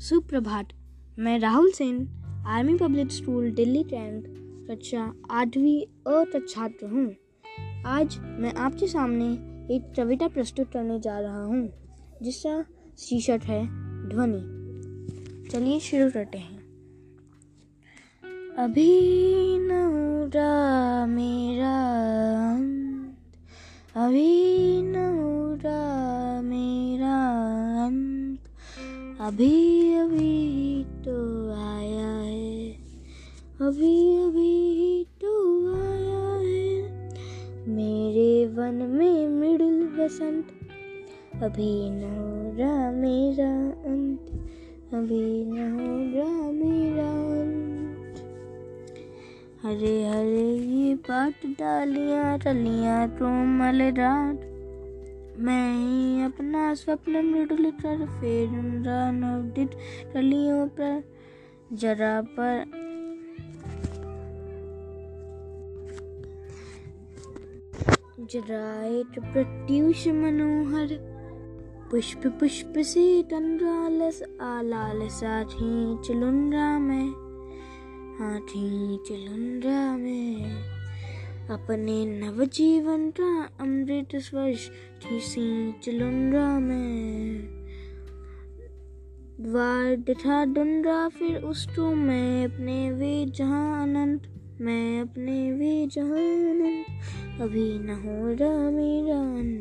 सुप्रभात। मैं Rahul Sen, army public school, Delhi tenth कक्षा आठवीं अ छात्र हूँ। आज मैं आपके सामने एक कविता प्रस्तुत करने जा रहा हूँ, जिसका शीर्षक है ध्वनि। चलिए शुरू करते हैं। अभी न मेरा अभी न मेरा अभी अभी तो आया है। अभी अभी तो आया है। मेरे वन में मृदुल बसंत, अभी न हो रहा मेरा अंत, अभी न हो रहा मेरा अंत। हरे हरे ये पाट डालियाँ, टलियाँ मल रात। मैं अपना स्वप्न मृदुल कर फेरूँगा नवदित टलियों पर जरा पर। प्रत्युष मनोहर, पुष्प पुष्प से तंद्रालस आलाल साथी चलुंगा मैं हाथी चलुंगा मैं अपने नवजीवन का अमृत स्पर्श थी चलुंगा में। द्वार दिखा दूँगा फिर उसको मैं अपने वे जहाँ अनंत मैं अपने वे जहाँ अनंत अभी न हो रहा मेरा अंत।